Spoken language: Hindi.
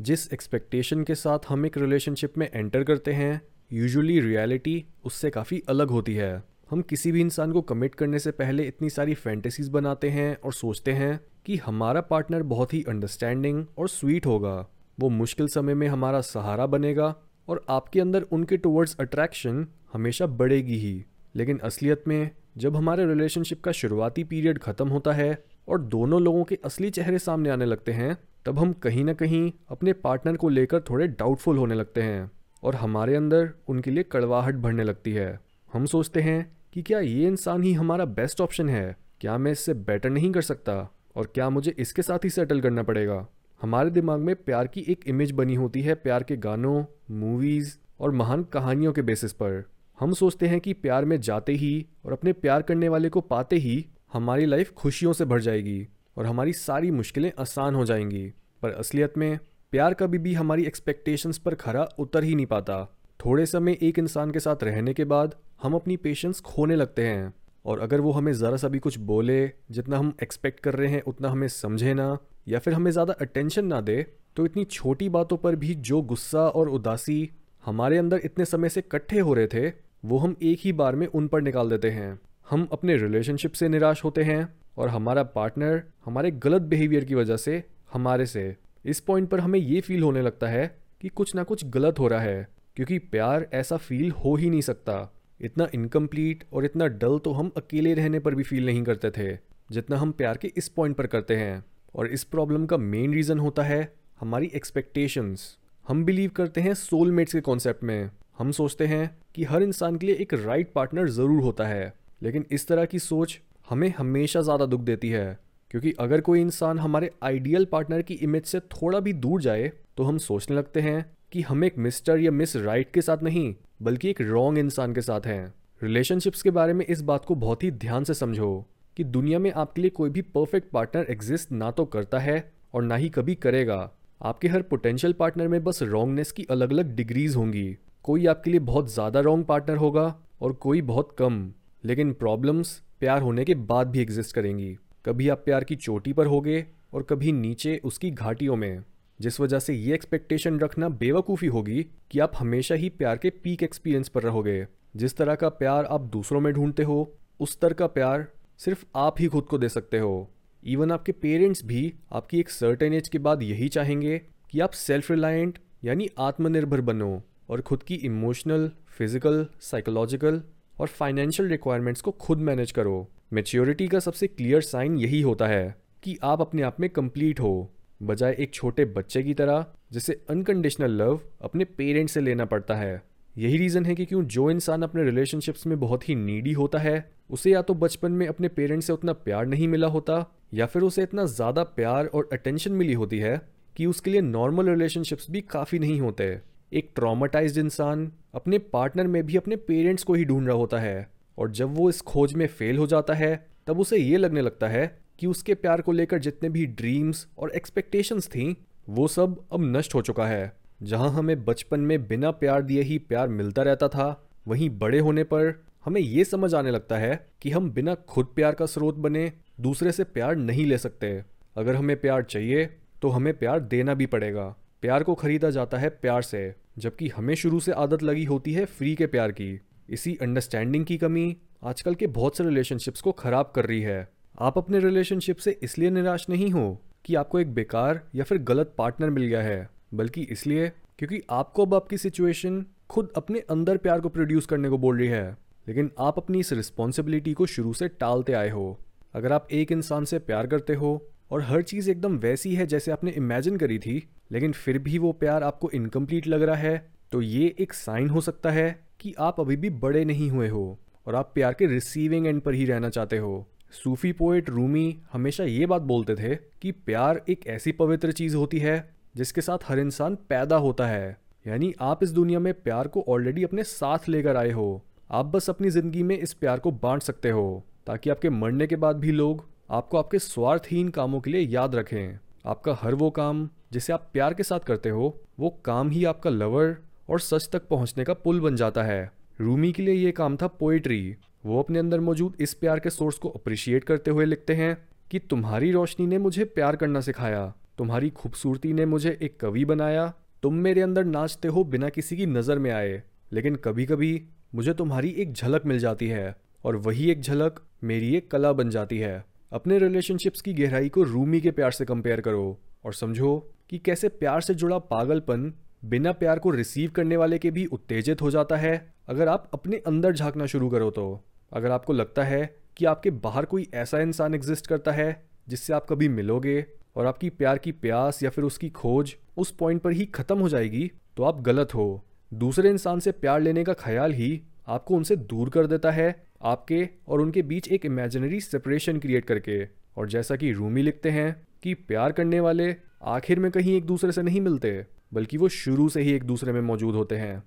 जिस एक्सपेक्टेशन के साथ हम एक रिलेशनशिप में एंटर करते हैं यूजुअली रियलिटी उससे काफ़ी अलग होती है। हम किसी भी इंसान को कमिट करने से पहले इतनी सारी फैंटेसीज बनाते हैं और सोचते हैं कि हमारा पार्टनर बहुत ही अंडरस्टैंडिंग और स्वीट होगा। वो मुश्किल समय में हमारा सहारा बनेगा और आपके अंदर उनके टुवर्ड्स अट्रैक्शन हमेशा बढ़ेगी ही। लेकिन असलियत में, जब हमारे रिलेशनशिप का शुरुआती पीरियड ख़त्म होता है और दोनों लोगों के असली चेहरे सामने आने लगते हैं तब हम कहीं ना कहीं अपने पार्टनर को लेकर थोड़े डाउटफुल होने लगते हैं और हमारे अंदर उनके लिए कड़वाहट बढ़ने लगती है। हम सोचते हैं कि क्या ये इंसान ही हमारा बेस्ट ऑप्शन है? क्या मैं इससे बेटर नहीं कर सकता? और क्या मुझे इसके साथ ही सेटल करना पड़ेगा? हमारे दिमाग में प्यार की एक इमेज बनी होती है प्यार के गानों मूवीज़ और महान कहानियों के बेसिस पर। हम सोचते हैं कि प्यार में जाते ही और अपने प्यार करने वाले को पाते ही हमारी लाइफ खुशियों से भर जाएगी। और हमारी सारी मुश्किलें आसान हो जाएँगी। पर असलियत में, प्यार कभी भी हमारी एक्सपेक्टेशंस पर खरा उतर ही नहीं पाता। थोड़े समय एक इंसान के साथ रहने के बाद, हम अपनी पेशेंस खोने लगते हैं। और अगर वो हमें ज़रा सा भी कुछ बोले, जितना हम एक्सपेक्ट कर रहे हैं, उतना हमें समझे ना, या फिर हमें ज़्यादा अटेंशन ना दे तो इतनी छोटी बातों पर भी जो गुस्सा और उदासी हमारे अंदर इतने समय से इकट्ठे हो रहे थे, वो हम एक ही बार में उन पर निकाल देते हैं। हम अपने रिलेशनशिप से निराश होते हैं और हमारा पार्टनर हमारे गलत बिहेवियर की वजह से हमारे से। इस पॉइंट पर हमें ये फील होने लगता है कि कुछ ना कुछ गलत हो रहा है, क्योंकि प्यार ऐसा फील हो ही नहीं सकता। इतना इनकम्प्लीट और इतना डल तो हम अकेले रहने पर भी फील नहीं करते थे, जितना हम प्यार के इस पॉइंट पर करते हैं। और इस प्रॉब्लम का मेन रीज़न होता है हमारी एक्सपेक्टेशंस हम बिलीव करते हैं सोलमेट्स के कॉन्सेप्ट में। हम सोचते हैं कि हर इंसान के लिए एक राइट right पार्टनर ज़रूर होता है, लेकिन इस तरह की सोच हमें हमेशा ज़्यादा दुख देती है, क्योंकि अगर कोई इंसान हमारे आइडियल पार्टनर की इमेज से थोड़ा भी दूर जाए तो हम सोचने लगते हैं कि हम एक मिस्टर या मिस राइट के साथ नहीं, बल्कि एक रॉन्ग इंसान के साथ हैं। रिलेशनशिप्स के बारे में इस बात को बहुत ही ध्यान से समझो कि दुनिया में आपके लिए कोई भी परफेक्ट पार्टनर एग्जिस्ट ना तो करता है और ना ही कभी करेगा। आपके हर पोटेंशियल पार्टनर में बस रॉन्गनेस की अलग अलग डिग्रीज होंगी। कोई आपके लिए बहुत ज़्यादा रॉन्ग पार्टनर होगा और कोई बहुत कम। लेकिन प्रॉब्लम्स प्यार होने के बाद भी एग्जिस्ट करेंगी। कभी आप प्यार की चोटी पर होगे और कभी नीचे उसकी घाटियों में। जिस वजह से ये एक्सपेक्टेशन रखना बेवकूफ़ी होगी कि आप हमेशा ही प्यार के पीक एक्सपीरियंस पर रहोगे। जिस तरह का प्यार आप दूसरों में ढूंढते हो, उस तरह का प्यार सिर्फ़ आप ही खुद को दे सकते हो। इवन आपके पेरेंट्स भी आपकी एक सर्टेन एज के बाद यही चाहेंगे कि आप सेल्फ रिलायंट यानी आत्मनिर्भर बनो और खुद की इमोशनल फ़िज़िकल साइकोलॉजिकल और फाइनेंशियल रिक्वायरमेंट्स को खुद मैनेज करो। मेच्योरिटी का सबसे क्लियर साइन यही होता है कि आप अपने आप में कंप्लीट हो, बजाय एक छोटे बच्चे की तरह, जिसे अनकंडीशनल लव अपने पेरेंट्स से लेना पड़ता है। यही रीज़न है कि क्यों जो इंसान अपने रिलेशनशिप्स में बहुत ही नीडी होता है, उसे या तो बचपन में अपने पेरेंट्स से उतना प्यार नहीं मिला होता, या फिर उसे इतना ज़्यादा प्यार और अटेंशन मिली होती है कि उसके लिए नॉर्मल रिलेशनशिप्स भी काफ़ी नहीं होते। एक ट्रामाटाइज इंसान अपने पार्टनर में भी अपने पेरेंट्स को ही ढूंढ रहा होता है और जब वो इस खोज में फेल हो जाता है, तब उसे ये लगने लगता है कि उसके प्यार को लेकर जितने भी ड्रीम्स और एक्सपेक्टेशंस थी, वो सब अब नष्ट हो चुका है। जहाँ हमें बचपन में बिना प्यार दिए ही प्यार मिलता रहता था, वहीं बड़े होने पर हमें ये समझ आने लगता है कि हम बिना खुद प्यार का स्रोत बने दूसरे से प्यार नहीं ले सकते। अगर हमें प्यार चाहिए तो हमें प्यार देना भी पड़ेगा। प्यार को खरीदा जाता है प्यार से, जबकि हमें शुरू से आदत लगी होती है फ्री के प्यार की। इसी अंडरस्टैंडिंग की कमी आजकल के बहुत से रिलेशनशिप्स को खराब कर रही है। आप अपने रिलेशनशिप से इसलिए निराश नहीं हो कि आपको एक बेकार या फिर गलत पार्टनर मिल गया है, बल्कि इसलिए क्योंकि आपको अब आपकी सिचुएशन खुद अपने अंदर प्यार को प्रोड्यूस करने को बोल रही है। लेकिन आप अपनी इस रिस्पॉन्सिबिलिटी को शुरू से टालते आए हो। अगर आप एक इंसान से प्यार करते हो और हर चीज़ एकदम वैसी है जैसे आपने इमेजिन करी थी, लेकिन फिर भी वो प्यार आपको इनकम्प्लीट लग रहा है। तो ये एक साइन हो सकता है कि आप अभी भी बड़े नहीं हुए हो और आप प्यार के रिसीविंग एंड पर ही रहना चाहते हो। सूफी पोएट रूमी हमेशा ये बात बोलते थे कि प्यार एक ऐसी पवित्र चीज़ होती है जिसके साथ हर इंसान पैदा होता है। यानी आप इस दुनिया में प्यार को ऑलरेडी अपने साथ लेकर आए हो। आप बस अपनी ज़िंदगी में इस प्यार को बांट सकते हो, ताकि आपके मरने के बाद भी लोग आपको आपके स्वार्थहीन कामों के लिए याद रखें। आपका हर वो काम जिसे आप प्यार के साथ करते हो, वो काम ही आपका लवर और सच तक पहुँचने का पुल बन जाता है। रूमी के लिए ये काम था पोइट्री वो अपने अंदर मौजूद इस प्यार के सोर्स को अप्रिशिएट करते हुए लिखते हैं कि तुम्हारी रोशनी ने मुझे प्यार करना सिखाया, तुम्हारी खूबसूरती ने मुझे एक कवि बनाया, तुम मेरे अंदर नाचते हो बिना किसी की नज़र में आए। लेकिन कभी कभी मुझे तुम्हारी एक झलक मिल जाती है और वही एक झलक मेरी एक कला बन जाती है। अपने रिलेशनशिप्स की गहराई को रूमी के प्यार से कंपेयर करो और समझो कि कैसे प्यार से जुड़ा पागलपन बिना प्यार को रिसीव करने वाले के भी उत्तेजित हो जाता है। अगर आप अपने अंदर झांकना शुरू करो तो अगर आपको लगता है कि आपके बाहर कोई ऐसा इंसान एग्जिस्ट करता है जिससे आप कभी मिलोगे और आपकी प्यार की प्यास या फिर उसकी खोज उस पॉइंट पर ही ख़त्म हो जाएगी तो आप गलत हो। दूसरे इंसान से प्यार लेने का ख्याल ही आपको उनसे दूर कर देता है आपके और उनके बीच एक इमेजिनरी सेपरेशन क्रिएट करके। और जैसा कि रूमी लिखते हैं कि प्यार करने वाले आखिर में कहीं एक दूसरे से नहीं मिलते, बल्कि वो शुरू से ही एक दूसरे में मौजूद होते हैं।